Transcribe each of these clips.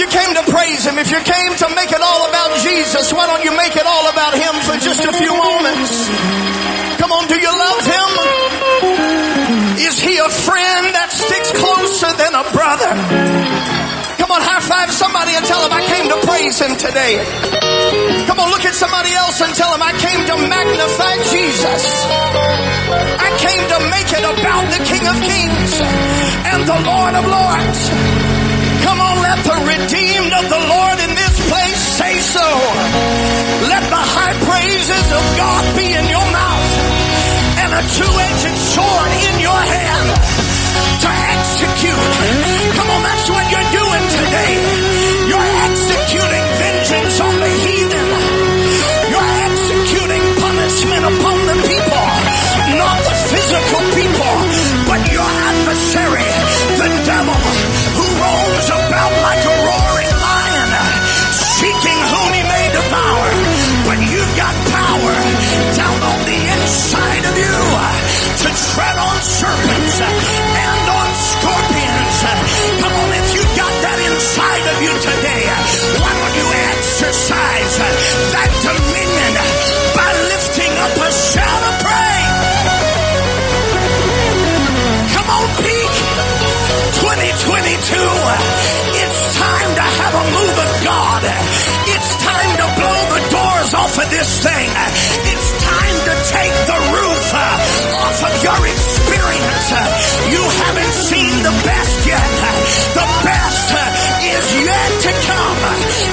you came to praise Him, if you came to make it all about Jesus, why don't you make it all about Him for just a few moments? Come on, do you love Him? Is He a friend that sticks closer than a brother? Come on, high five somebody and tell them I came to praise Him today. Come on, look at somebody else and tell them I came to magnify Jesus. I came to make it about the King of Kings and the Lord of Lords. Come on, redeemed of the Lord in this place say so. Let the high praises of God be in your mouth and a two-edged sword in your hand to execute. Come on, that's what you're doing today. You haven't seen the best yet. The best is yet to come.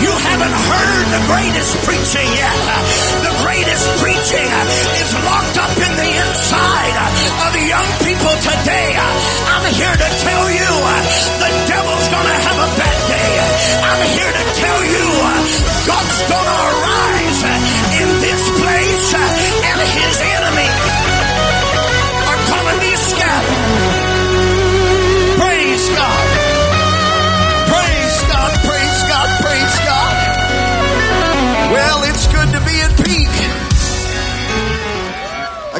You haven't heard the greatest preaching yet. The greatest preaching is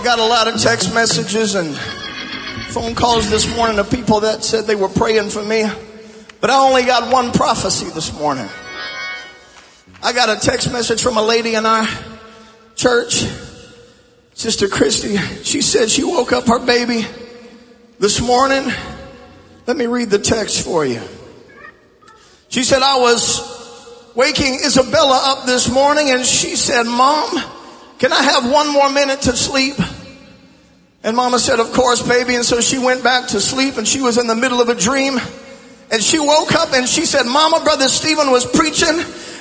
got a lot of text messages and phone calls this morning of people that said they were praying for me, but I only got one prophecy this morning. I got a text message from a lady in our church, Sister Christy. She said she woke up her baby this morning. Let me read the text for you. She said, I was waking Isabella up this morning and she said, Mom, can I have one more minute to sleep? And mama said, of course, baby. And so she went back to sleep and she was in the middle of a dream. And she woke up and she said, Mama, brother Stephen was preaching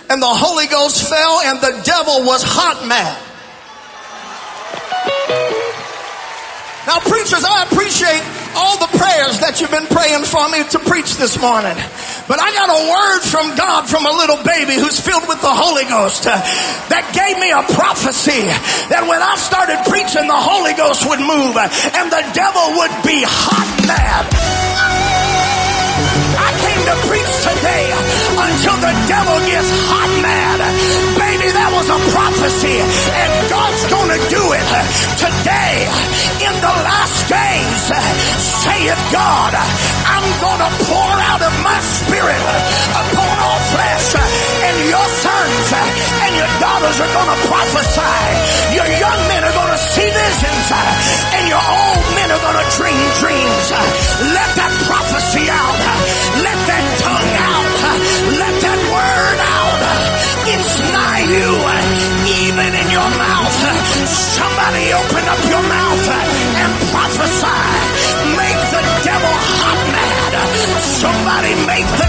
and the Holy Ghost fell and the devil was hot mad. Now preachers, I appreciate all the prayers that you've been praying for me to preach this morning. But I got a word from God from a little baby who's filled with the Holy Ghost uh, that gave me a prophecy that when I started preaching, the Holy Ghost would move uh, and the devil would be hot mad. I came to preach today until the devil gets hot mad. Baby, that was a prophecy and God's gonna do it daughters are gonna prophesy. Your young men are gonna see visions uh, and your old men are gonna dream dreams. Uh, let that prophecy out. Uh, let that tongue out. Let that word out. It's nigh you, even in your mouth. Somebody open up your mouth and prophesy. Make the devil hot mad. Somebody make the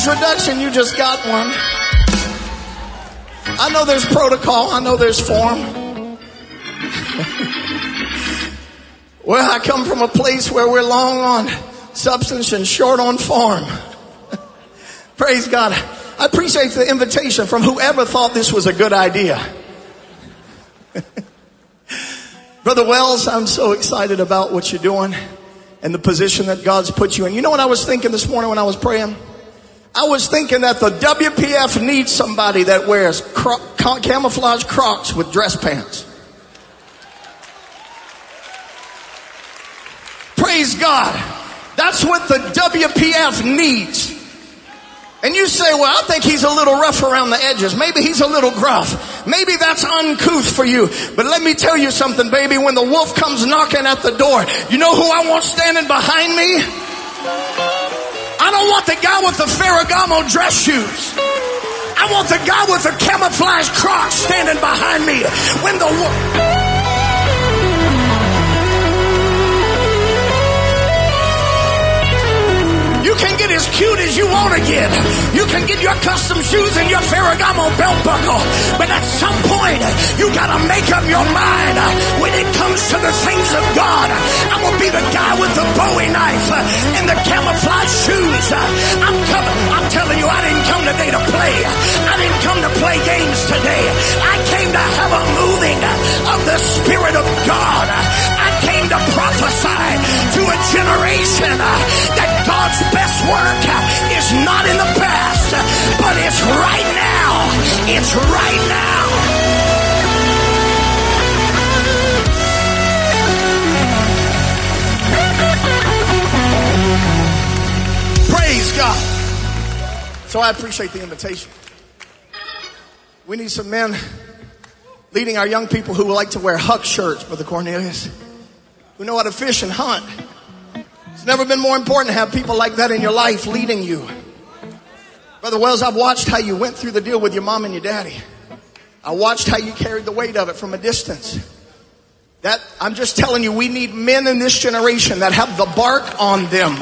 introduction, you just got one. I know there's protocol. I know there's form. well, I come from a place where we're long on substance and short on form. Praise God. I appreciate the invitation from whoever thought this was a good idea. Brother Wells, I'm so excited about what you're doing and the position that God's put you in. You know what I was thinking this morning when I was praying? I was thinking that the WPF needs somebody that wears cro- camouflage crocs with dress pants. Praise God. That's what the WPF needs. And you say, well, I think he's a little rough around the edges. Maybe he's a little gruff. Maybe that's uncouth for you. But let me tell you something, baby. When the wolf comes knocking at the door, you know who I want standing behind me? I don't want the guy with the Ferragamo dress shoes. I want the guy with the camouflage crocs standing behind me. When the as cute as you want to get. You can get your custom shoes and your Ferragamo belt buckle. But at some point, you gotta make up your mind. When it comes to the things of God, I'm gonna be the guy with the Bowie knife and the camouflage shoes. I'm coming. I'm telling you, I didn't come today to play. I didn't come to play games today. I came to have a moving of the Spirit of God. I came to prophesy to a generation that God's best work is not in the past, but it's right now. It's right now. Praise God. So I appreciate the invitation. We need some men leading our young people who would like to wear HUK shirts, Brother Cornelius, who know how to fish and hunt. It's never been more important to have people like that in your life leading you. Brother Wells, I've watched how you went through the deal with your mom and your daddy. I watched how you carried the weight of it from a distance. That, I'm just telling you, we need men in this generation that have the bark on them.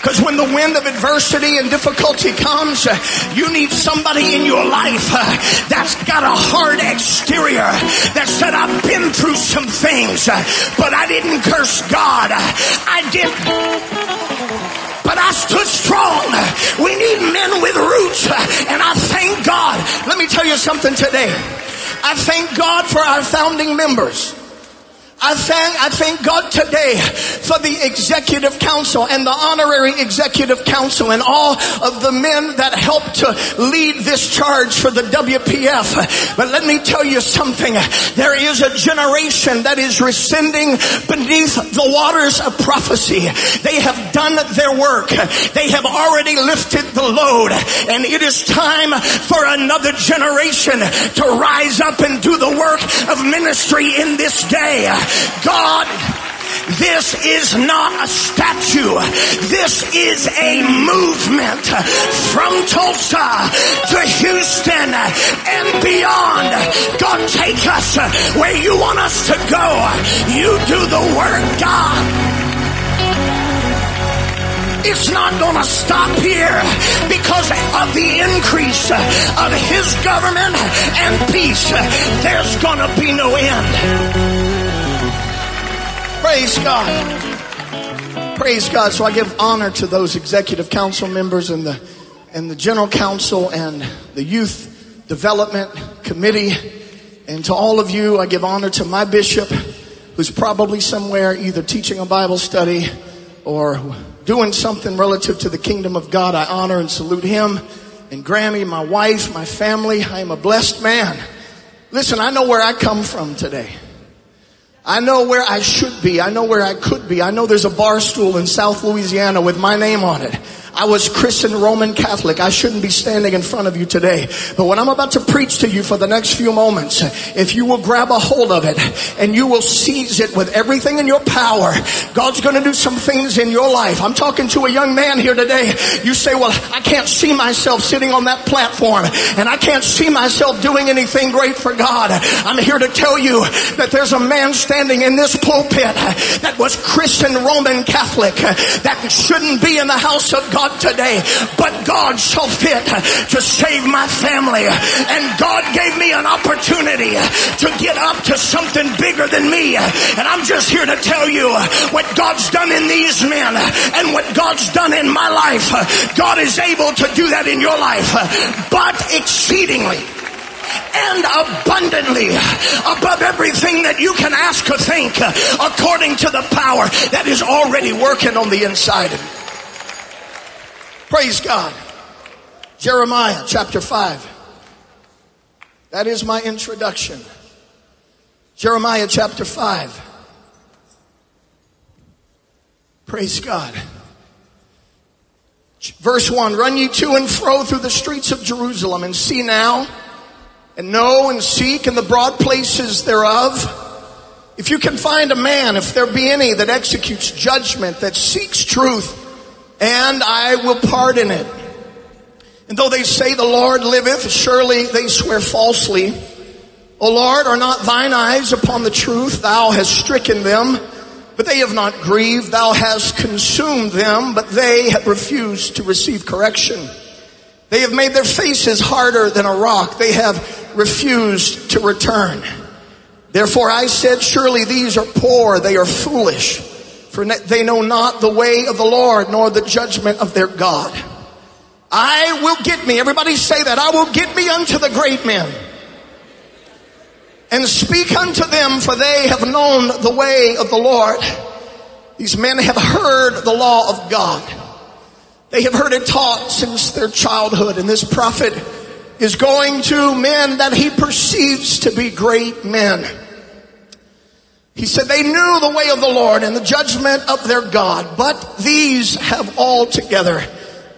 Because when the wind of adversity and difficulty comes, uh, you need somebody in your life uh, that's got a hard exterior that said, I've been through some things, uh, but I didn't curse God. I did but I stood strong. We need men with roots, and I thank God. Let me tell you something today. I thank God for our founding members. I thank, I thank God today for the executive council and the honorary executive council and all of the men that helped to lead this charge for the WPF. But let me tell you something. There is a generation that is rescinding beneath the waters of prophecy. They have done their work. They have already lifted the load and it is time for another generation to rise up and do the work of ministry in this day. God, this is not a statue. This is a movement from Tulsa to Houston and beyond. God, take us where you want us to go. You do the work, God. It's not going to stop here because of the increase of His government and peace. There's going to be no end. Praise God. Praise God. So I give honor to those executive council members and the, and the general council and the youth development committee. And to all of you, I give honor to my bishop who's probably somewhere either teaching a Bible study or doing something relative to the kingdom of God. I honor and salute him and Grammy, my wife, my family. I am a blessed man. Listen, I know where I come from today. I know where I should be. I know where I could be. I know there's a bar stool in South Louisiana with my name on it. I was Christian Roman Catholic. I shouldn't be standing in front of you today. But what I'm about to preach to you for the next few moments, if you will grab a hold of it and you will seize it with everything in your power, God's going to do some things in your life. I'm talking to a young man here today. You say, well, I can't see myself sitting on that platform and I can't see myself doing anything great for God. I'm here to tell you that there's a man standing in this pulpit that was Christian Roman Catholic that shouldn't be in the house of God God today, but God saw fit to save my family. And God gave me an opportunity to get up to something bigger than me. And I'm just here to tell you what God's done in these men and what God's done in my life. God is able to do that in your life, but exceedingly and abundantly above everything that you can ask or think according to the power that is already working on the inside of you. Praise God. Jeremiah chapter 5. That is my introduction. Jeremiah chapter 5. Praise God. Verse 1, run ye to and fro through the streets of Jerusalem and see now and know and seek in the broad places thereof. If you can find a man, if there be any that executes judgment, that seeks truth, and I will pardon it. And though they say the Lord liveth, surely they swear falsely. O Lord, are not thine eyes upon the truth? Thou hast stricken them, but they have not grieved. Thou hast consumed them, but they have refused to receive correction. They have made their faces harder than a rock. They have refused to return. Therefore I said, surely these are poor, they are foolish, for they know not the way of the Lord, nor the judgment of their God. I will get me, everybody say that, I will get me unto the great men, and speak unto them, for they have known the way of the Lord. These men have heard the law of God. They have heard it taught since their childhood, and this prophet is going to men that he perceives to be great men. He said they knew the way of the Lord and the judgment of their God, but these have altogether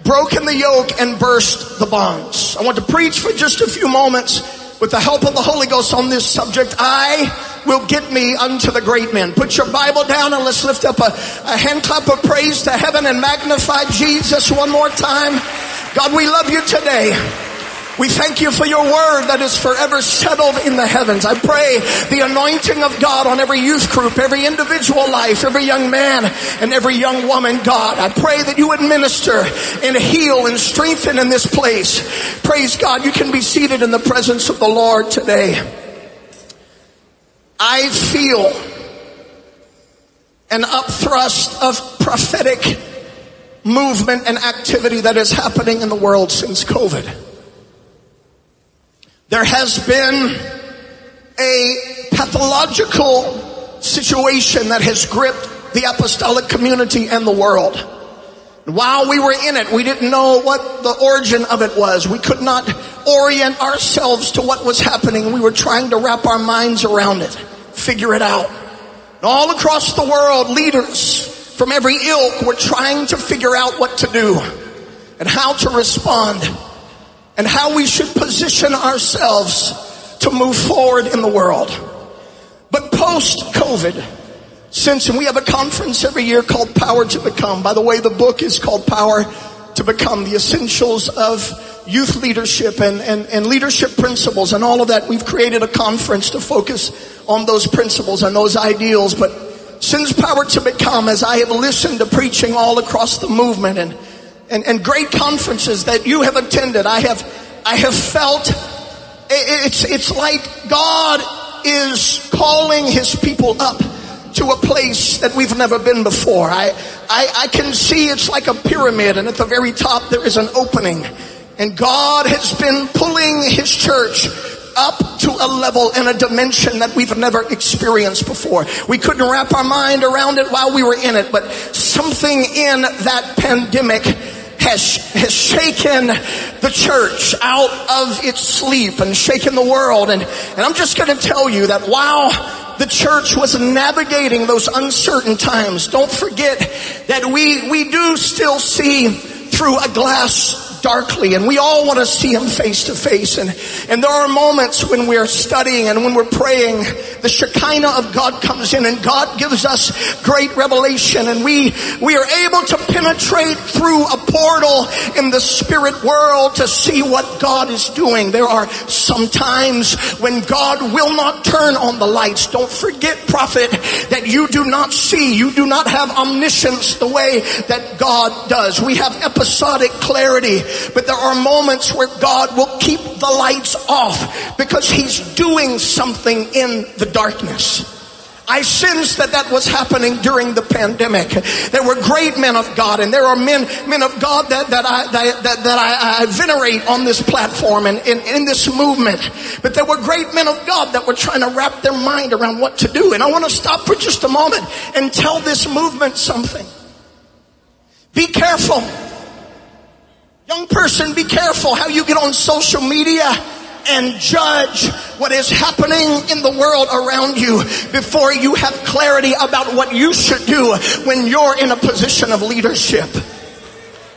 broken the yoke and burst the bonds. I want to preach for just a few moments with the help of the Holy Ghost on this subject. I will get me unto the great men. Put your Bible down and let's lift up a, a hand clap of praise to heaven and magnify Jesus one more time. God, we love you today. We thank you for your word that is forever settled in the heavens. I pray the anointing of God on every youth group, every individual life, every young man and every young woman, God. I pray that you would minister and heal and strengthen in this place. Praise God. You can be seated in the presence of the Lord today. I feel an upthrust of prophetic movement and activity that is happening in the world since COVID. There has been a pathological situation that has gripped the apostolic community and the world. While we were in it, we didn't know what the origin of it was. We could not orient ourselves to what was happening. We were trying to wrap our minds around it, figure it out. And all across the world, leaders from every ilk were trying to figure out what to do and how to respond and how we should position ourselves to move forward in the world. But post COVID, since, we have a conference every year called Power to Become. By the way, the book is called Power to Become, the essentials of youth leadership and, and, and leadership principles and all of that. We've created a conference to focus on those principles and those ideals. But since Power to Become, as I have listened to preaching all across the movement and and, and great conferences that you have attended, I have, I have felt it's, it's like God is calling his people up to a place that we've never been before. I, I, I can see it's like a pyramid and at the very top there is an opening. And God has been pulling his church up to a level and a dimension that we've never experienced before. We couldn't wrap our mind around it while we were in it, but something in that pandemic has, has shaken the church out of its sleep and shaken the world. And, and I'm just going to tell you that while the church was navigating those uncertain times, don't forget that we, we do still see through a glass darkly and we all want to see him face to face. And and there are moments when we're studying and when we're praying the shekinah of God comes in and God gives us great revelation. And we we are able to penetrate through a portal in the spirit world to see what God is doing. There are some times when God will not turn on the lights. Don't forget prophet that you do not see you do not have omniscience the way that God does. We have episodic clarity but there are moments where God will keep the lights off because He's doing something in the darkness. I sensed that that was happening during the pandemic. There were great men of God and there are men, men of God that, that I, that, that, that I, I, venerate on this platform and in, in this movement. But there were great men of God that were trying to wrap their mind around what to do. And I want to stop for just a moment and tell this movement something. Be careful Young person, be careful how you get on social media and judge what is happening in the world around you before you have clarity about what you should do when you're in a position of leadership.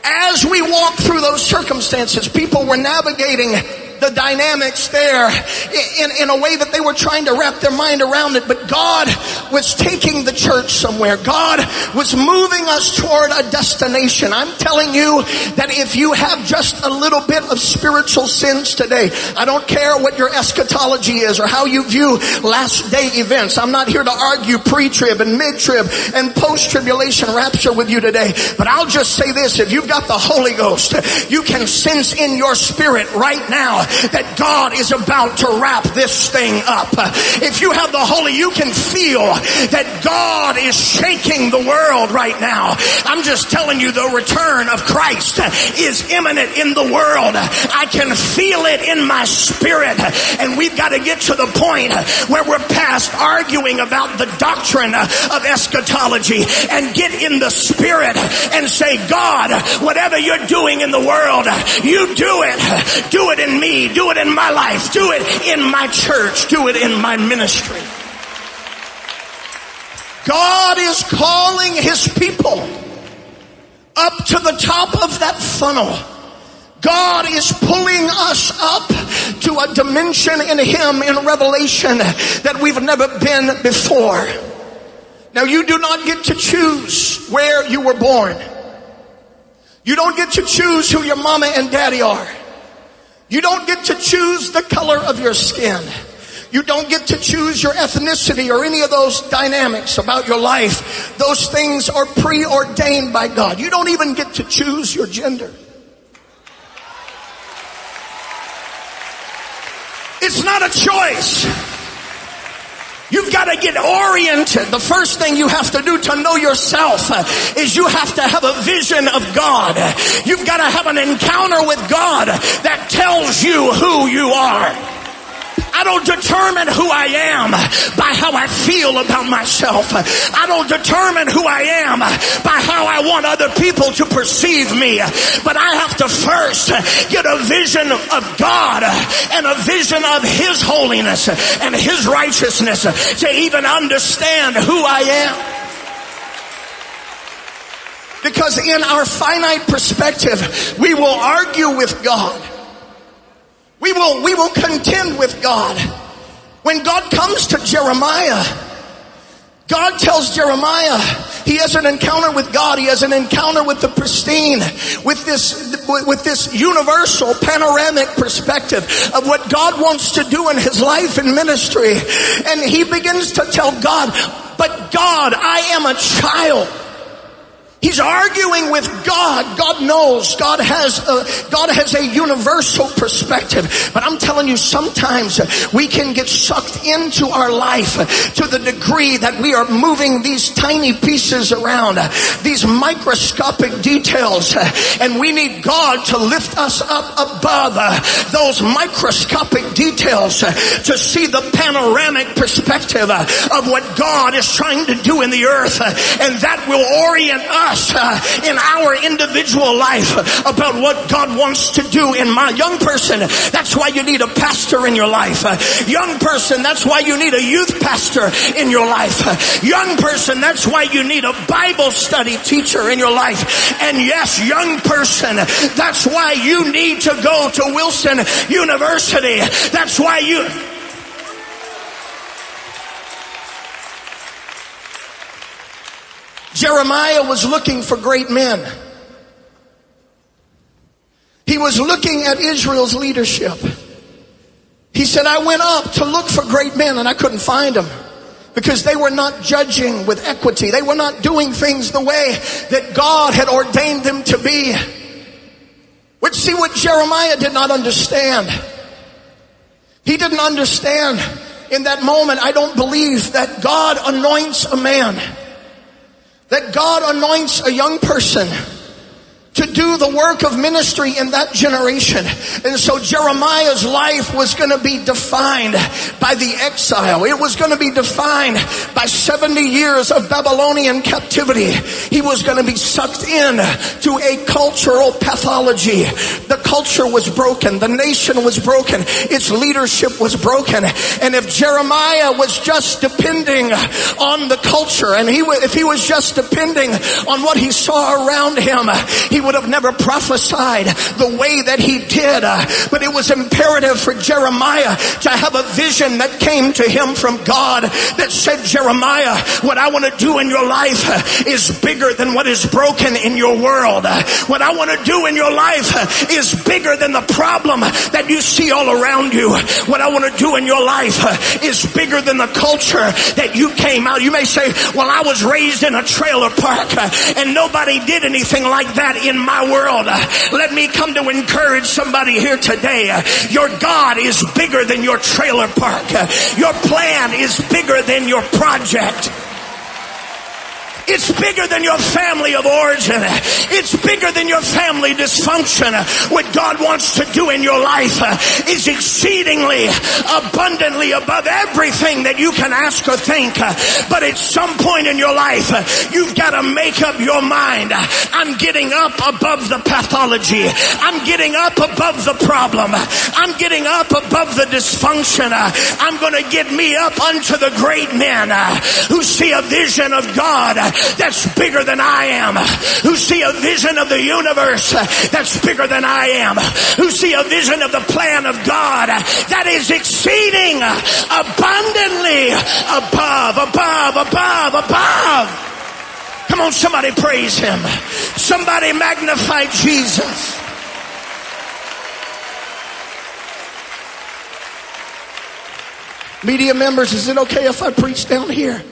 As we walk through those circumstances, people were navigating the dynamics there in, in a way that they were trying to wrap their mind around it. But God was taking the church somewhere. God was moving us toward a destination. I'm telling you that if you have just a little bit of spiritual sins today, I don't care what your eschatology is or how you view last day events. I'm not here to argue pre-trib and mid-trib and post-tribulation rapture with you today. But I'll just say this, if you've got the Holy Ghost, you can sense in your spirit right now that God is about to wrap this thing up. If you have the Holy, you can feel that God is shaking the world right now. I'm just telling you the return of Christ is imminent in the world. I can feel it in my spirit and we've got to get to the point where we're past arguing about the doctrine of eschatology and get in the spirit and say, God, whatever you're doing in the world, you do it. Do it in do it in my life, do it in my church, do it in my ministry. God is calling His people up to the top of that funnel. God is pulling us up to a dimension in Him in Revelation that we've never been before. Now you do not get to choose where you were born. You don't get to choose who your mama and daddy are. You don't get to choose the color of your skin. You don't get to choose your ethnicity or any of those dynamics about your life. Those things are preordained by God. You don't even get to choose your gender. It's not a choice. You've got to get oriented. The first thing you have to do to know yourself uh, is you have to have a vision of God. You've got to have an encounter with God that tells you who you are. I don't determine who I am by how I feel about myself. I don't determine who I am by how I want other people to perceive me. But I have to first get a vision of God and a vision of His holiness and His righteousness to even understand who I am. Because in our finite perspective, we will argue with God. We will, we will contend with God. When God comes to Jeremiah, God tells Jeremiah he has an encounter with God. He has an encounter with the pristine, with this, with this universal panoramic perspective of what God wants to do in his life and ministry. And he begins to tell God, but God, I am a child. He's arguing with God. God knows. God has a, God has a universal perspective. But I'm telling you, sometimes we can get sucked into our life to the degree that we are moving these tiny pieces around, these microscopic details, and we need God to lift us up above those microscopic details to see the panoramic perspective of what God is trying to do in the earth, and that will orient us us uh, in our individual life about what God wants to do in my young person. That's why you need a pastor in your life. Uh, young person, that's why you need a youth pastor in your life. Uh, young person, that's why you need a Bible study teacher in your life. And yes, young person, that's why you need to go to Wilson University. That's why you Jeremiah was looking for great men. He was looking at Israel's leadership. He said, I went up to look for great men and I couldn't find them because they were not judging with equity. They were not doing things the way that God had ordained them to be. Which see what Jeremiah did not understand. He didn't understand in that moment. I don't believe that God anoints a man that God anoints a young person to do the work of ministry in that generation. And so Jeremiah's life was going to be defined by the exile. It was going to be defined by 70 years of Babylonian captivity. He was going to be sucked in to a cultural pathology. The culture was broken. The nation was broken. Its leadership was broken. And if Jeremiah was just depending on the culture and he, if he was just depending on what he saw around him, he would have never prophesied the way that he did. Uh, but it was imperative for Jeremiah to have a vision that came to him from God that said, Jeremiah, what I want to do in your life is bigger than what is broken in your world. What I want to do in your life is bigger than the problem that you see all around you. What I want to do in your life is bigger than the culture that you came out. You may say, well, I was raised in a trailer park and nobody did anything like that in my world. Let me come to encourage somebody here today. Your God is bigger than your trailer park. Your plan is bigger than your project. It's bigger than your family of origin. It's bigger than your family dysfunction. What God wants to do in your life is exceedingly abundantly above everything that you can ask or think. But at some point in your life, you've got to make up your mind. I'm getting up above the pathology. I'm getting up above the problem. I'm getting up above the dysfunction. I'm going to get me up unto the great men who see a vision of God that's bigger than I am, who see a vision of the universe that's bigger than I am, who see a vision of the plan of God that is exceeding abundantly above, above, above, above. Come on, somebody praise him. Somebody magnify Jesus. Media members, is it okay if I preach down here?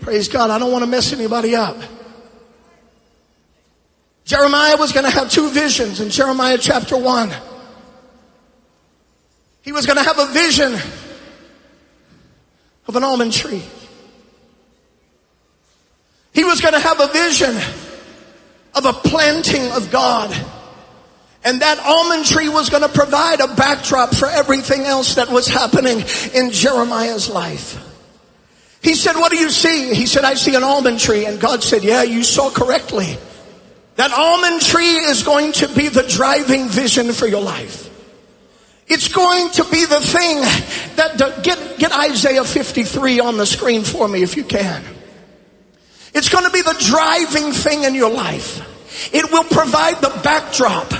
Praise God. I don't want to mess anybody up. Jeremiah was going to have two visions in Jeremiah chapter 1. He was going to have a vision of an almond tree. He was going to have a vision of a planting of God. And that almond tree was going to provide a backdrop for everything else that was happening in Jeremiah's life. He said, what do you see? He said, I see an almond tree. And God said, yeah, you saw correctly. That almond tree is going to be the driving vision for your life. It's going to be the thing that, get, get Isaiah 53 on the screen for me if you can. It's going to be the driving thing in your life. It will provide the backdrop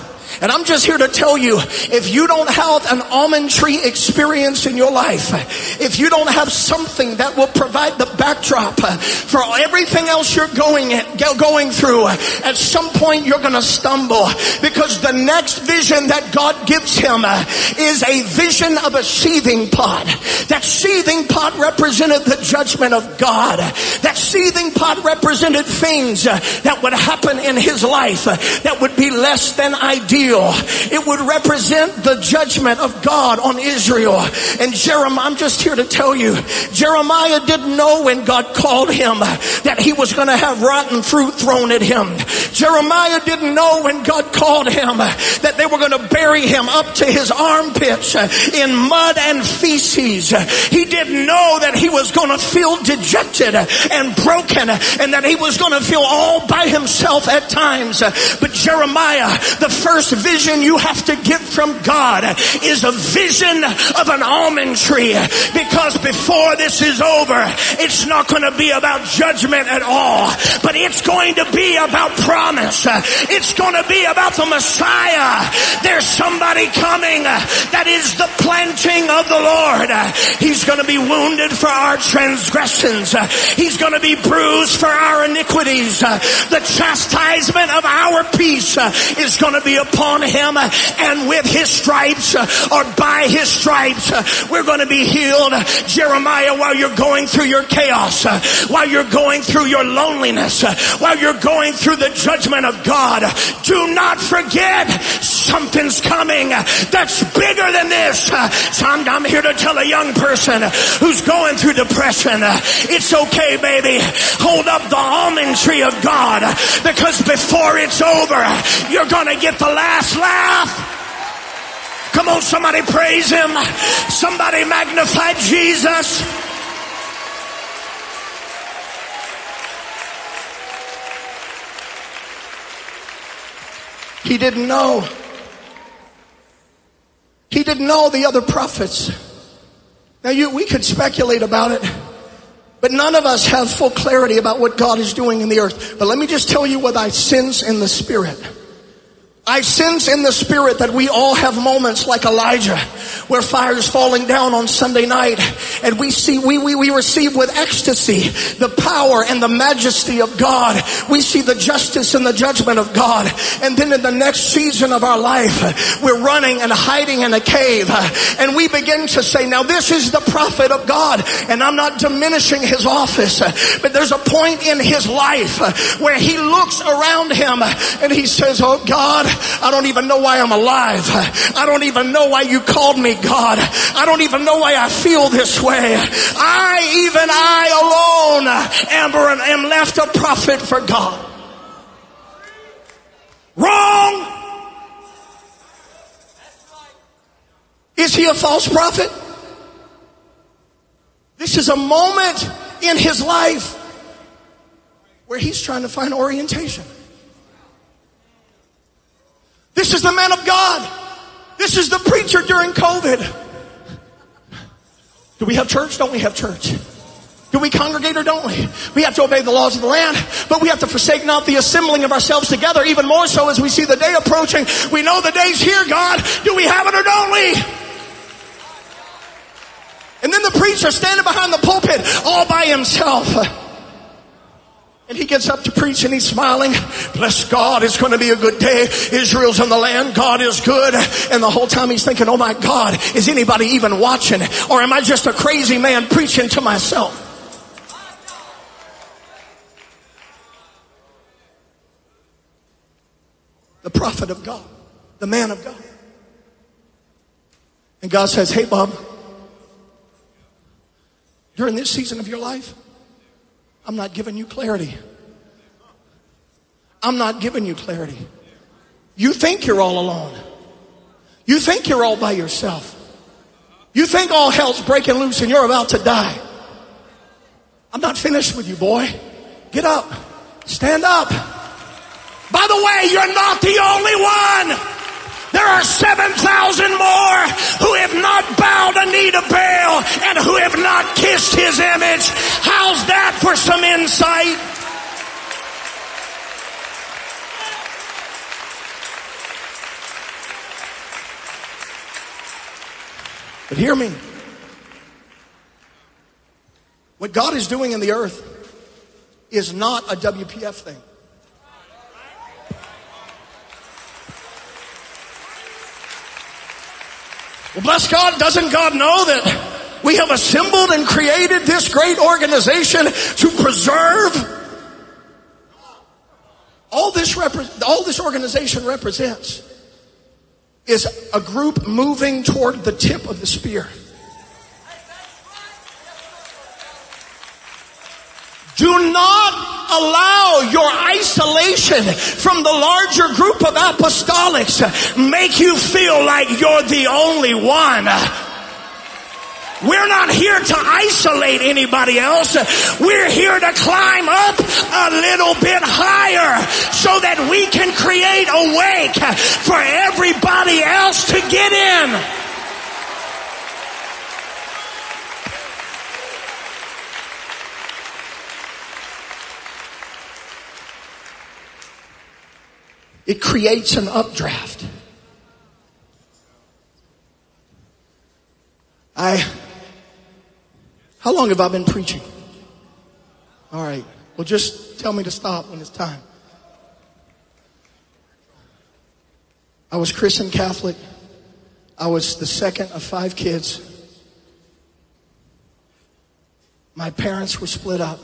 and I'm just here to tell you, if you don't have an almond tree experience in your life, if you don't have something that will provide the backdrop for everything else you're going, going through, at some point you're going to stumble because the next vision that God gives him is a vision of a seething pot. That seething pot represented the judgment of God. That seething pot represented things that would happen in his life that would be less than ideal it would represent the judgment of God on Israel. And Jeremiah, I'm just here to tell you, Jeremiah didn't know when God called him that he was going to have rotten fruit thrown at him. Jeremiah didn't know when God called him that they were going to bury him up to his armpits in mud and feces. He didn't know that he was going to feel dejected and broken and that he was going to feel all by himself at times. But Jeremiah, the first vision you have to get from God is a vision of an almond tree because before this is over, it's not going to be about judgment at all, but it's going to be about promise. It's going to be about the Messiah. There's somebody coming that is the planting of the Lord. He's going to be wounded for our transgressions. He's going to be bruised for our iniquities. The chastisement of our peace is going to be upon on him and with his stripes or by his stripes we're going to be healed. Jeremiah, while you're going through your chaos, while you're going through your loneliness, while you're going through the judgment of God, do not forget something's coming that's bigger than this. So I'm, I'm here to tell a young person who's going through depression, it's okay, baby. Hold up the almond tree of God because before it's over, you're going to get the last laugh. Come on, somebody praise him. Somebody magnify Jesus. He didn't know. He didn't know the other prophets. Now you, we could speculate about it, but none of us have full clarity about what God is doing in the earth. But let me just tell you what I sense in the spirit. I sense in the spirit that we all have moments like Elijah where fire is falling down on Sunday night and we see, we, we, we receive with ecstasy the power and the majesty of God. We see the justice and the judgment of God. And then in the next season of our life, we're running and hiding in a cave and we begin to say, now this is the prophet of God and I'm not diminishing his office, but there's a point in his life where he looks around him and he says, oh God, I don't even know why I'm alive. I don't even know why you called me God. I don't even know why I feel this way. I, even I alone, am, am left a prophet for God. Wrong. Is he a false prophet? This is a moment in his life where he's trying to find orientation. This is the man of God. This is the preacher during COVID. Do we have church? Don't we have church? Do we congregate or don't we? We have to obey the laws of the land, but we have to forsake not the assembling of ourselves together, even more so as we see the day approaching. We know the day's here, God. Do we have it or don't we? And then the preacher standing behind the pulpit all by himself. And he gets up to preach and he's smiling. Bless God, it's going to be a good day. Israel's in the land. God is good. And the whole time he's thinking, oh my God, is anybody even watching? Or am I just a crazy man preaching to myself? The prophet of God, the man of God. And God says, hey Bob, during this season of your life, I'm not giving you clarity. I'm not giving you clarity. You think you're all alone. You think you're all by yourself. You think all hell's breaking loose and you're about to die. I'm not finished with you, boy. Get up. Stand up. By the way, you're not the only one. There are 7,000 more who have not bowed a knee to Baal and who have not kissed his image. How's that for some insight? But hear me. What God is doing in the earth is not a WPF thing. Well, bless God, doesn't God know that we have assembled and created this great organization to preserve all this, repre- all this organization represents is a group moving toward the tip of the spear. Do not allow your isolation from the larger group of apostolics make you feel like you're the only one. We're not here to isolate anybody else. We're here to climb up a little bit higher so that we can create a wake for everybody else to get in. It creates an updraft. I, how long have I been preaching? All right. Well, just tell me to stop when it's time. I was Christian Catholic. I was the second of five kids. My parents were split up.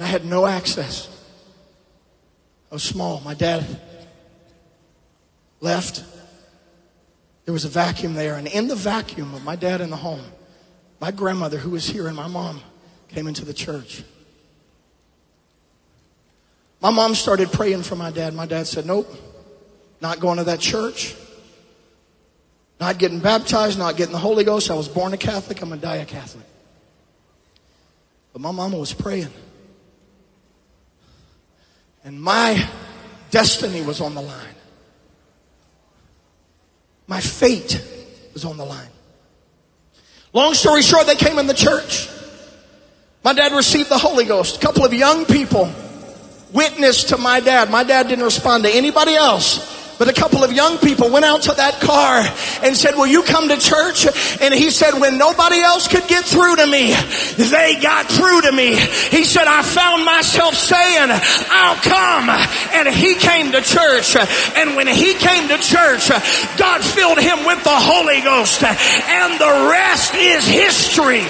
And I had no access. I was small. My dad left. There was a vacuum there, and in the vacuum of my dad in the home, my grandmother, who was here, and my mom came into the church. My mom started praying for my dad. My dad said, Nope, not going to that church, not getting baptized, not getting the Holy Ghost. I was born a Catholic, I'm going to die a Catholic. But my mama was praying. And my destiny was on the line. My fate was on the line. Long story short, they came in the church. My dad received the Holy Ghost. A couple of young people witnessed to my dad. My dad didn't respond to anybody else. But a couple of young people went out to that car and said, will you come to church? And he said, when nobody else could get through to me, they got through to me. He said, I found myself saying, I'll come. And he came to church. And when he came to church, God filled him with the Holy Ghost. And the rest is history.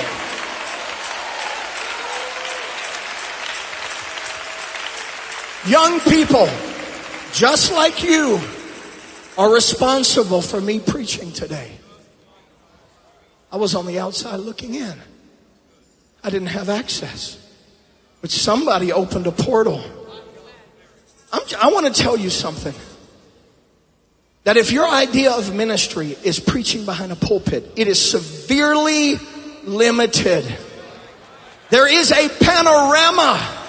Young people, just like you, are responsible for me preaching today. I was on the outside looking in. I didn't have access. But somebody opened a portal. I'm, i want to tell you something. That if your idea of ministry is preaching behind a pulpit, it is severely limited. There is a panorama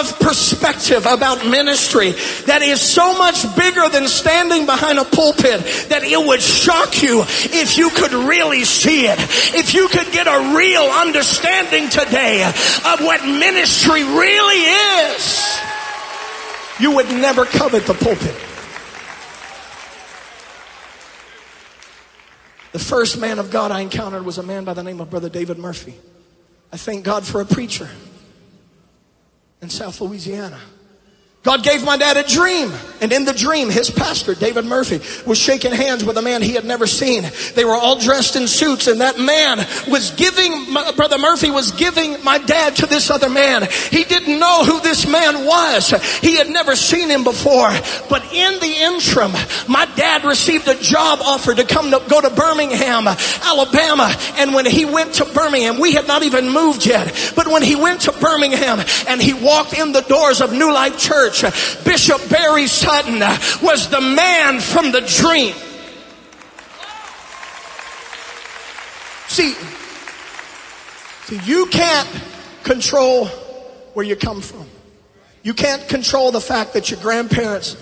of perspective about ministry that is so much bigger than standing behind a pulpit that it would shock you if you could really see it. If you could get a real understanding today of what ministry really is, you would never covet the pulpit. The first man of God I encountered was a man by the name of Brother David Murphy. I thank God for a preacher in South Louisiana. God gave my dad a dream. And in the dream, his pastor, David Murphy, was shaking hands with a man he had never seen. They were all dressed in suits and that man was giving, Brother Murphy was giving my dad to this other man. He didn't know who this man was. He had never seen him before. But in the interim, my dad received a job offer to come to go to Birmingham, Alabama. And when he went to Birmingham, we had not even moved yet. But when he went to Birmingham and he walked in the doors of New Life Church, church, Bishop Barry Sutton was the man from the dream. See, see, you can't control where you come from. You can't control the fact that your grandparents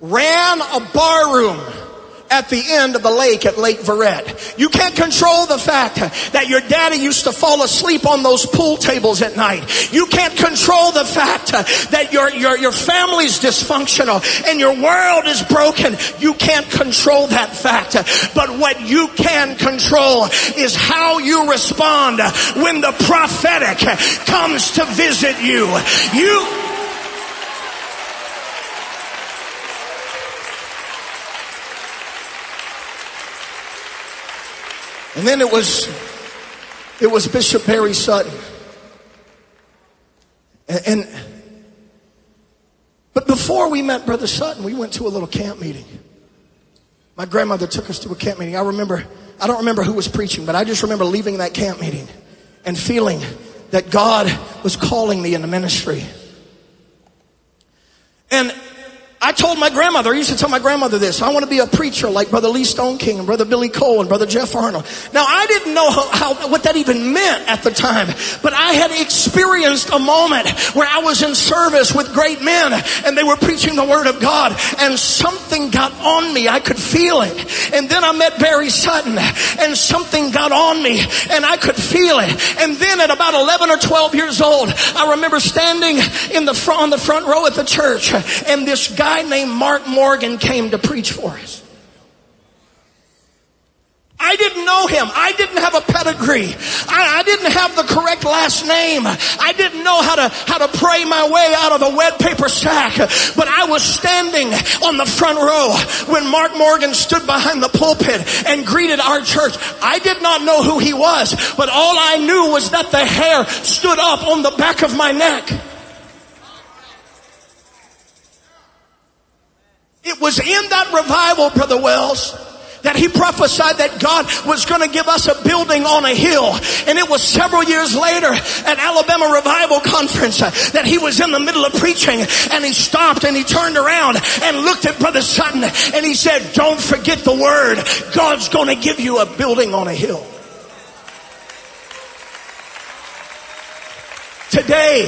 ran a bar room at the end of the lake at Lake Verret. You can't control the fact that your daddy used to fall asleep on those pool tables at night. You can't control the fact that your, your, your family's dysfunctional and your world is broken. You can't control that fact. But what you can control is how you respond when the prophetic comes to visit you. You, And then it was, it was Bishop Barry Sutton. And, and, but before we met Brother Sutton, we went to a little camp meeting. My grandmother took us to a camp meeting. I remember, I don't remember who was preaching, but I just remember leaving that camp meeting and feeling that God was calling me into ministry. And I told my grandmother, I used to tell my grandmother this, I want to be a preacher like Brother Lee Stoneking and Brother Billy Cole and Brother Jeff Arnold. Now I didn't know how, how, what that even meant at the time, but I had experienced a moment where I was in service with great men and they were preaching the Word of God and something got on me. I could feel it. And then I met Barry Sutton and something got on me and I could feel it. And then at about 11 or 12 years old, I remember standing in the front, on the front row at the church and this guy guy named Mark Morgan came to preach for us. I didn't know him. I didn't have a pedigree. I, I, didn't have the correct last name. I didn't know how to, how to pray my way out of a wet paper sack. But I was standing on the front row when Mark Morgan stood behind the pulpit and greeted our church. I did not know who he was, but all I knew was that the hair stood up on the back of my neck. It was in that revival, Brother Wells, that he prophesied that God was going to give us a building on a hill. And it was several years later at Alabama Revival Conference that he was in the middle of preaching and he stopped and he turned around and looked at Brother Sutton and he said, don't forget the word. God's going to give you a building on a hill. Today,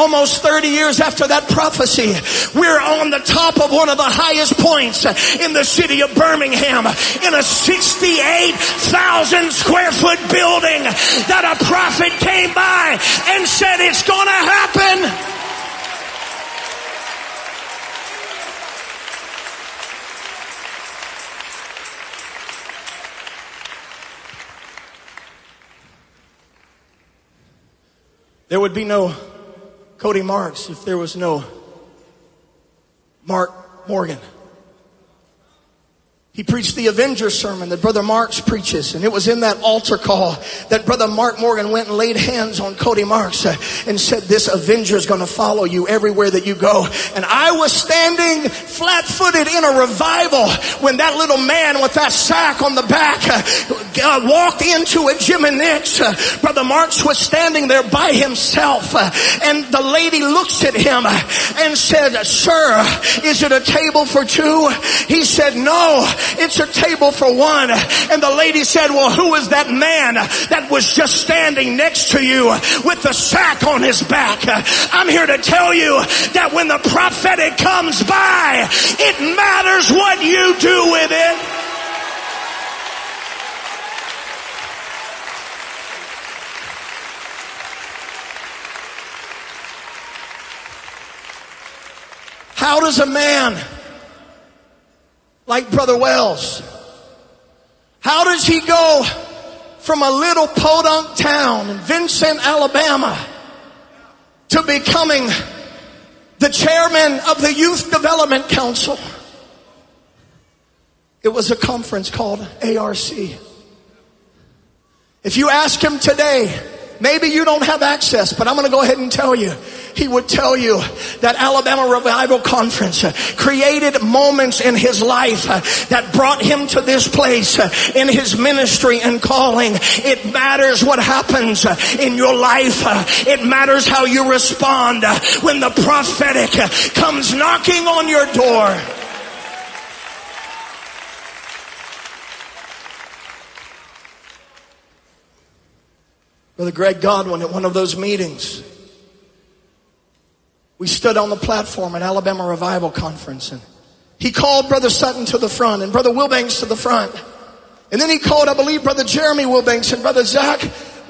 almost 30 years after that prophecy, we're on the top of one of the highest points in the city of Birmingham in a 68,000 square foot building that a prophet came by and said it's gonna happen. There would be no Cody Marks if there was no Mark Morgan. He preached the Avenger sermon that Brother Marks preaches, and it was in that altar call that Brother Mark Morgan went and laid hands on Cody Marks uh, and said, this Avenger is going to follow you everywhere that you go. And I was standing flat-footed in a revival when that little man with that sack on the back uh, walked into a Jim and Nick's. Uh, Brother Marks was standing there by himself, and the lady looks at him and said, sir, is it a table for two? He said, no. It's a table for one. And the lady said, well, who is that man that was just standing next to you with the sack on his back? I'm here to tell you that when the prophetic comes by, it matters what you do with it. How does a man like Brother Wells. How does he go from a little podunk town in Vincent, Alabama to becoming the chairman of the Youth Development Council? It was a conference called ARC. If you ask him today, maybe you don't have access, but I'm going to go ahead and tell you he would tell you that Alabama Revival Conference created moments in his life that brought him to this place in his ministry and calling. It matters what happens in your life. It matters how you respond when the prophetic comes knocking on your door. Brother Greg Godwin at one of those meetings we stood on the platform at Alabama Revival Conference and he called Brother Sutton to the front and Brother Wilbanks to the front. And then he called, I believe, Brother Jeremy Wilbanks and Brother Zach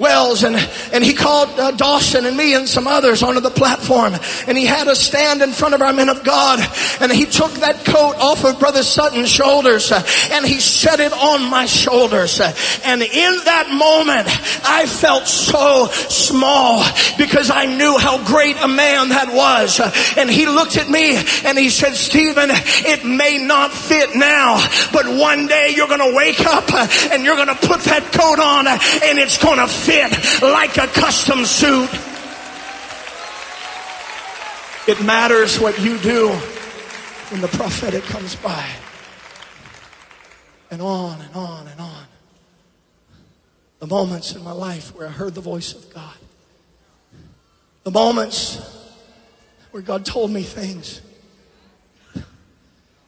Wells and, and he called uh, Dawson and me and some others onto the platform. And he had us stand in front of our men of God. And he took that coat off of Brother Sutton's shoulders uh, and he set it on my shoulders uh, and in that moment I felt so small because I knew how great a man that was. And he looked at me and he said Stephen it may not fit now but one day you're gonna wake up uh, and you're gonna put that coat on and it's gonna fit fit like a custom suit. It matters what you do when the prophetic comes by. And on and on and on. The moments in my life where I heard the voice of God. The moments where God told me things.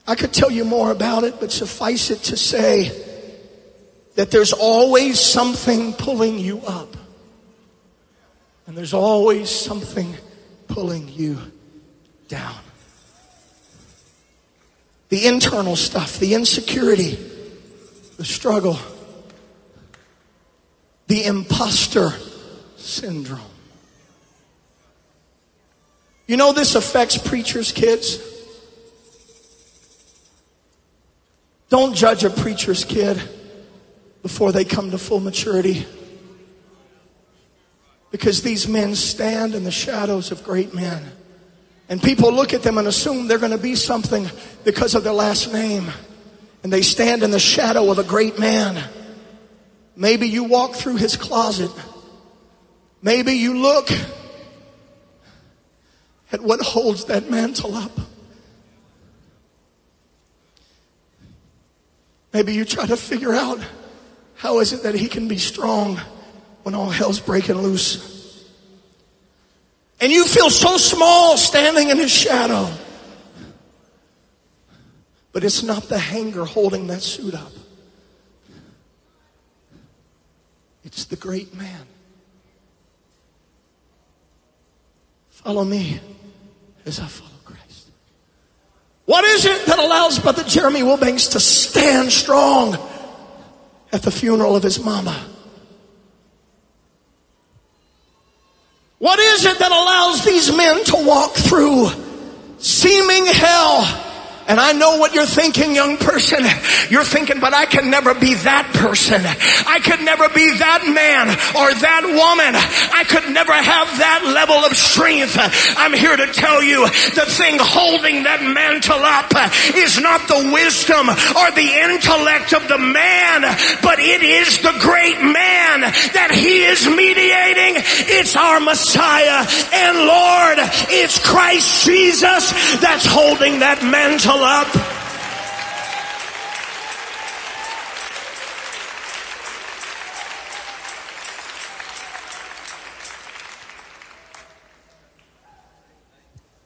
I could tell you more about it, but suffice it to say, that there's always something pulling you up. And there's always something pulling you down. The internal stuff, the insecurity, the struggle, the imposter syndrome. You know this affects preachers' kids. Don't judge a preacher's kid before they come to full maturity. Because these men stand in the shadows of great men. And people look at them and assume they're going to be something because of their last name. And they stand in the shadow of a great man. Maybe you walk through his closet. Maybe you look at what holds that mantle up. Maybe you try to figure out how is it that he can be strong when all hell's breaking loose. And you feel so small standing in his shadow. But it's not the hanger holding that suit up. It's the great man. Follow me as I follow Christ. What is it that allows Brother Jeremy Wilbanks to stand strong at the funeral of his mama? What is it that allows these men to walk through seeming hell and I know what you're thinking, young person. You're thinking, but I can never be that person. I could never be that man or that woman. I could never have that level of strength. I'm here to tell you the thing holding that mantle up is not the wisdom or the intellect of the man, but it is the great man that he is mediating. It's our Messiah and Lord. It's Christ Jesus that's holding that mantle up.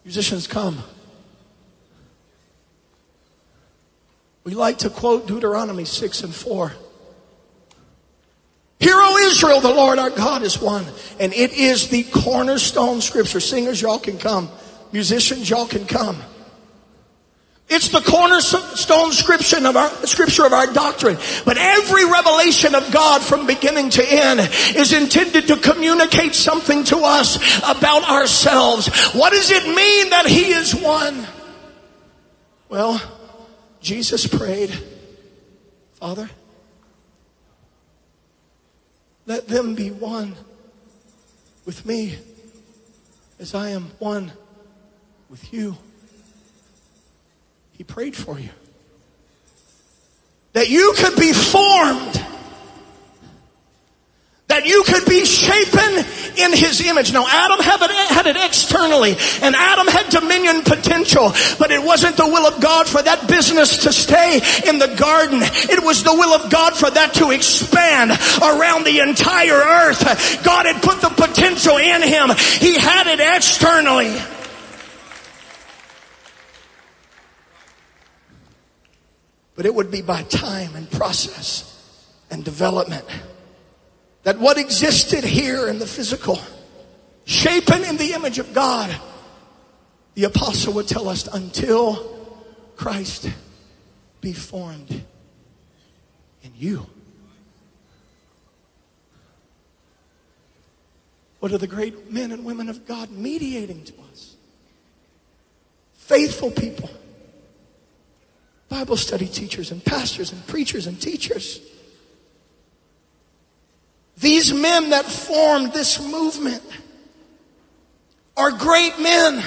Musicians, come. We like to quote Deuteronomy 6 and 4. Hear, O Israel, the Lord our God is one. And it is the cornerstone scripture. Singers, y'all can come. Musicians, y'all can come. It's the cornerstone scripture of our, scripture of our doctrine. But every revelation of God from beginning to end is intended to communicate something to us about ourselves. What does it mean that He is one? Well, Jesus prayed, Father, let them be one with me as I am one with you. He prayed for you. That you could be formed. That you could be shapen in His image. Now Adam had it, externally and Adam had dominion potential, but it wasn't the will of God for that business to stay in the garden. It was the will of God for that to expand around the entire earth. God had put the potential in him. He had it externally. But it would be by time and process and development that what existed here in the physical, shapen in the image of God, the apostle would tell us until Christ be formed in you. What are the great men and women of God mediating to us? Faithful people Bible study teachers and pastors and preachers and teachers. These men that formed this movement are great men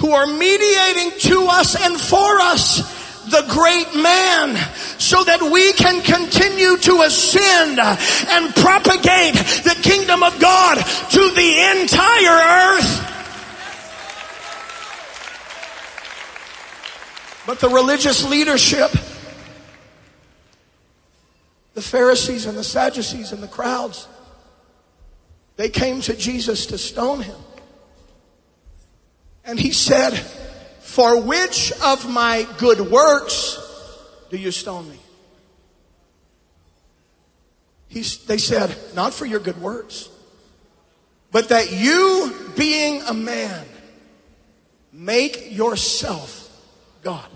who are mediating to us and for us the great man so that we can continue to ascend and propagate the kingdom of God to the entire earth. But the religious leadership, the Pharisees and the Sadducees and the crowds, they came to Jesus to stone him. And he said, For which of my good works do you stone me? He, they said, Not for your good works, but that you, being a man, make yourself God.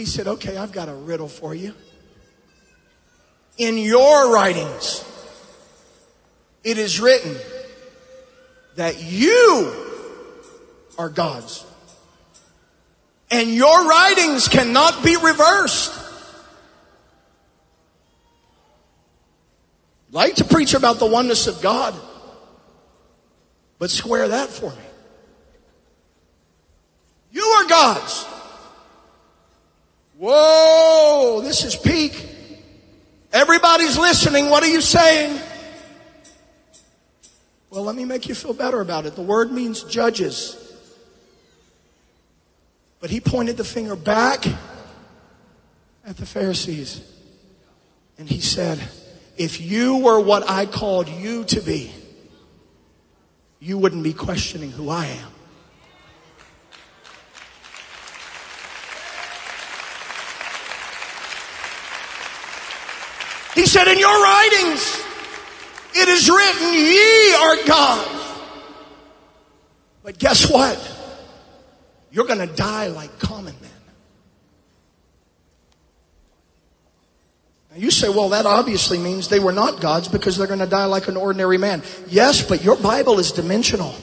He said, Okay, I've got a riddle for you. In your writings, it is written that you are God's. And your writings cannot be reversed. Like to preach about the oneness of God, but square that for me. You are God's. Whoa, this is peak. Everybody's listening. What are you saying? Well, let me make you feel better about it. The word means judges. But he pointed the finger back at the Pharisees. And he said, if you were what I called you to be, you wouldn't be questioning who I am. He said, in your writings, it is written, ye are gods. But guess what? You're going to die like common men. Now you say, well, that obviously means they were not gods because they're going to die like an ordinary man. Yes, but your Bible is dimensional.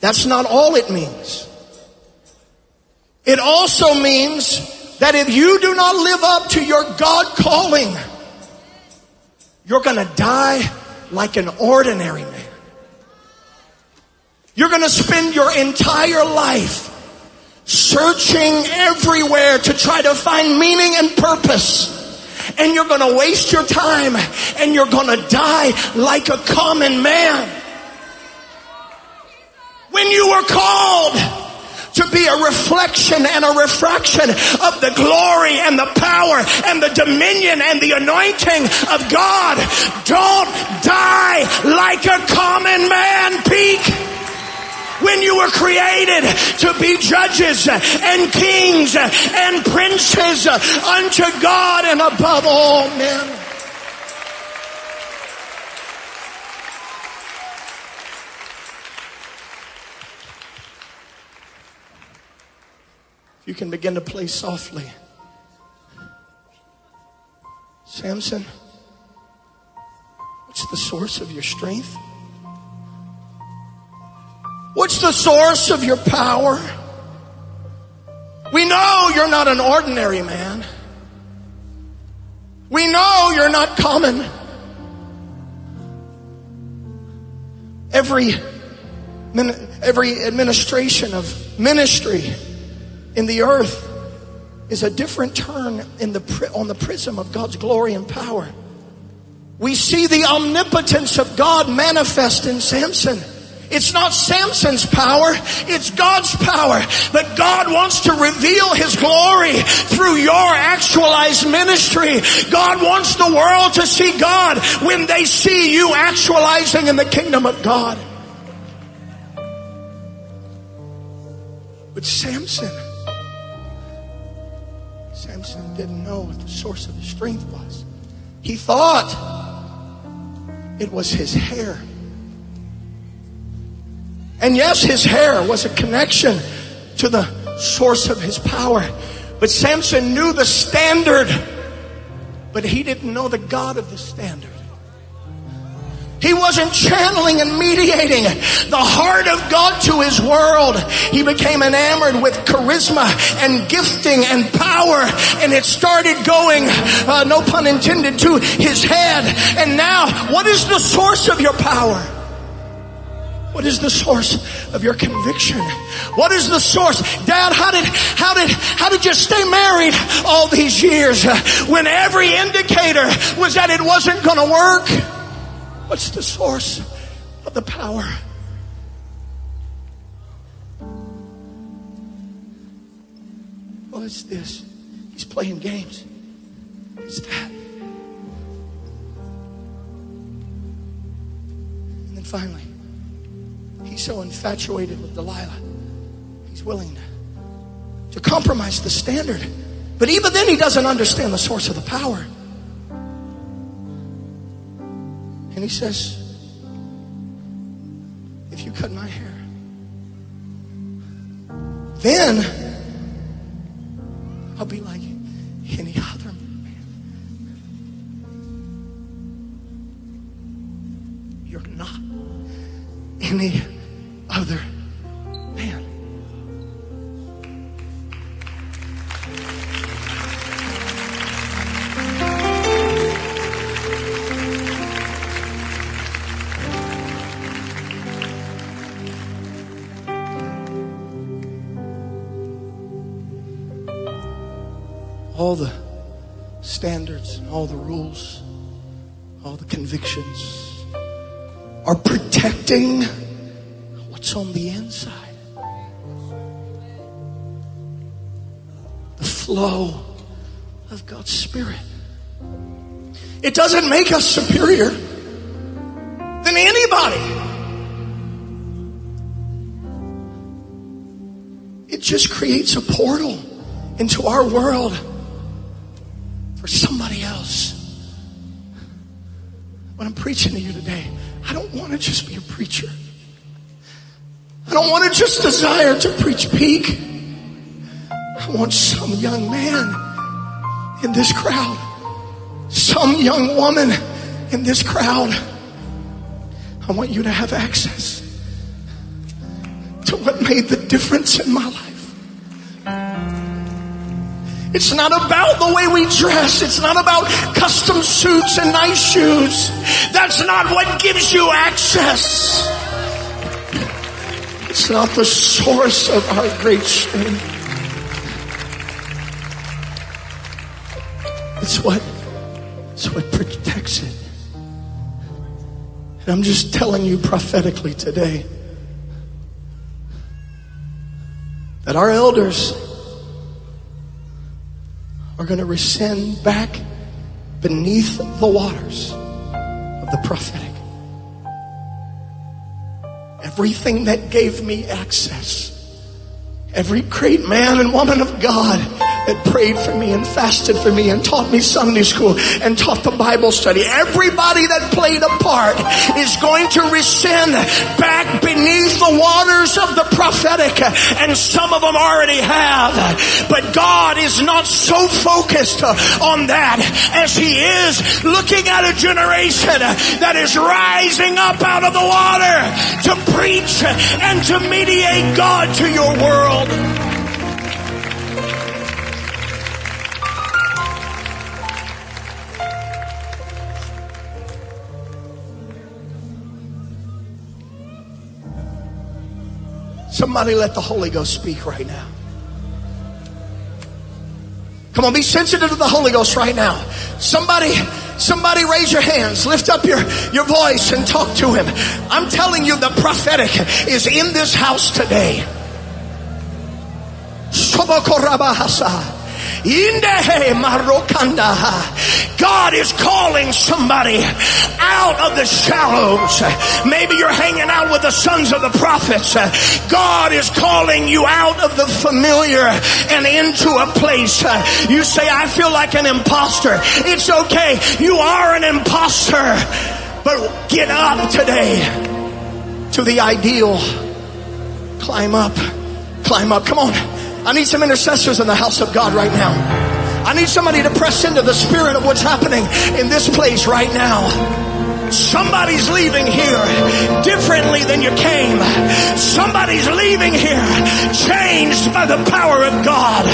That's not all it means. It also means that if you do not live up to your God calling, you're going to die like an ordinary man. You're going to spend your entire life searching everywhere to try to find meaning and purpose. And you're going to waste your time and you're going to die like a common man. When you were called to be a reflection and a refraction of the glory and the power and the dominion and the anointing of God. Don't die like a common man, peak when you were created to be judges and kings and princes unto God and above all men. You can begin to play softly. Samson, what's the source of your strength? What's the source of your power? We know you're not an ordinary man. We know you're not common. Every, every administration of ministry in the earth is a different turn in the, on the prism of God's glory and power. We see the omnipotence of God manifest in Samson. It's not Samson's power, it's God's power. But God wants to reveal His glory through your actualized ministry. God wants the world to see God when they see you actualizing in the kingdom of God. But Samson, Samson didn't know what the source of his strength was. He thought it was his hair. And yes, his hair was a connection to the source of his power. But Samson knew the standard, but he didn't know the God of the standard. He wasn't channeling and mediating the heart of God to his world. He became enamored with charisma and gifting and power and it started going, uh, no pun intended, to his head. And now, what is the source of your power? What is the source of your conviction? What is the source? Dad, how did, how did, how did you stay married all these years when every indicator was that it wasn't to work? What's the source of the power? Well, it's this. He's playing games. It's that. And then finally, He's so infatuated with Delilah. He's willing to, to compromise the standard. But even then, he doesn't understand the source of the power. And he says, If you cut my hair, then I'll be like any other man. You're not any other standards, all the rules, all the convictions are protecting what's on the inside. The flow of God's Spirit. It doesn't make us superior than anybody. It just creates a portal into our world preaching to you today, I don't want to just be a preacher. I don't want to just desire to preach peak. I want some young man in this crowd, some young woman in this crowd. I want you to have access to what made the difference in my life. It's not about the way we dress. It's not about custom suits and nice shoes. That's not what gives you access. It's not the source of our great strength. It's what, it's what protects it. And I'm just telling you prophetically today that our elders are going to rescind back beneath the waters of the prophetic. Everything that gave me access, every great man and woman of God that prayed for me and fasted for me and taught me Sunday school and taught the Bible study. Everybody that played a part is going to rescind back beneath the waters of the prophetic and some of them already have. But God is not so focused on that as He is looking at a generation that is rising up out of the water to preach and to mediate God to your world. Somebody let the Holy Ghost speak right now. Come on, be sensitive to the Holy Ghost right now. Somebody, somebody raise your hands, lift up your, your voice and talk to him. I'm telling you the prophetic is in this house today. God is calling somebody out of the shallows. Maybe you're hanging out with the sons of the prophets. God is calling you out of the familiar and into a place. You say, I feel like an imposter. It's okay. You are an imposter. But get up today to the ideal. Climb up. Climb up. Come on. I need some intercessors in the house of God right now. I need somebody to press into the spirit of what's happening in this place right now. Somebody's leaving here differently than you came. Somebody's leaving here changed by the power of God.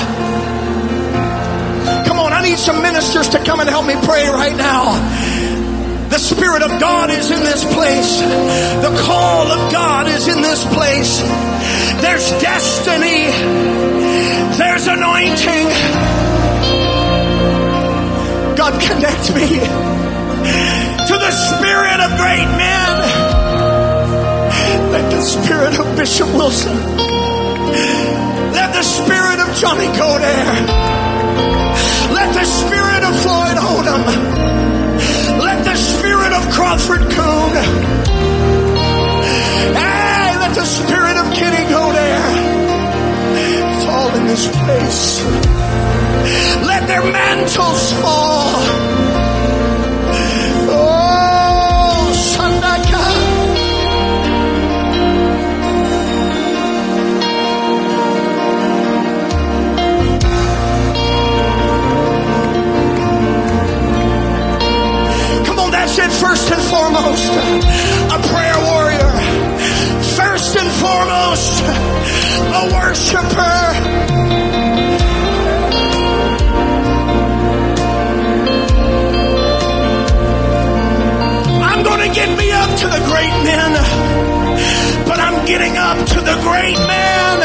Come on, I need some ministers to come and help me pray right now. The Spirit of God is in this place. The call of God is in this place. There's destiny. There's anointing. God, connect me to the spirit of great men. Let the spirit of Bishop Wilson, let the spirit of Johnny Godair, let the spirit of Floyd Odom, let the spirit of Crawford Coon, hey, let the spirit of Kenny Godair this place. Let their mantles fall. Oh, Sandaka. Come on, that's it first and foremost. A prayer warrior first and foremost a worshiper. To the great men, but I'm getting up to the great man.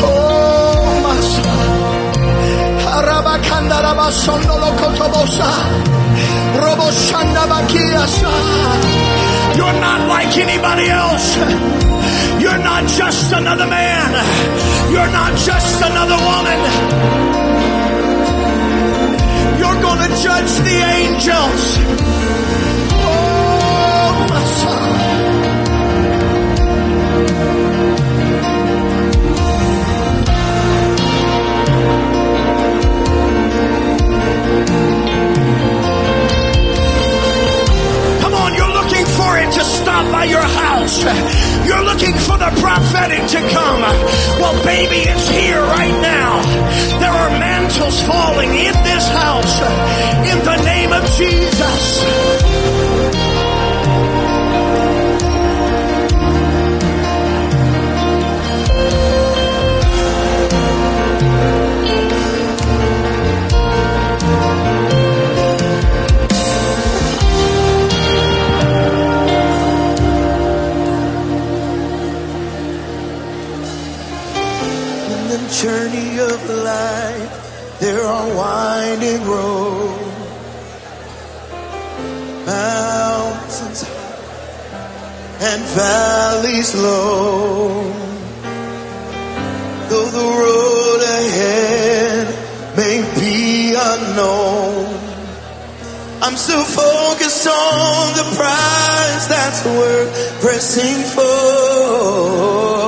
Oh, my son. You're not like anybody else. You're not just another man. You're not just another woman. You're going to judge the angels. Stop by your house. You're looking for the prophetic to come. Well, baby, it's here right now. There are mantles falling in this house in the name of Jesus. Journey of life, there are winding roads, mountains and valleys low. Though the road ahead may be unknown, I'm still focused on the prize that's worth pressing for.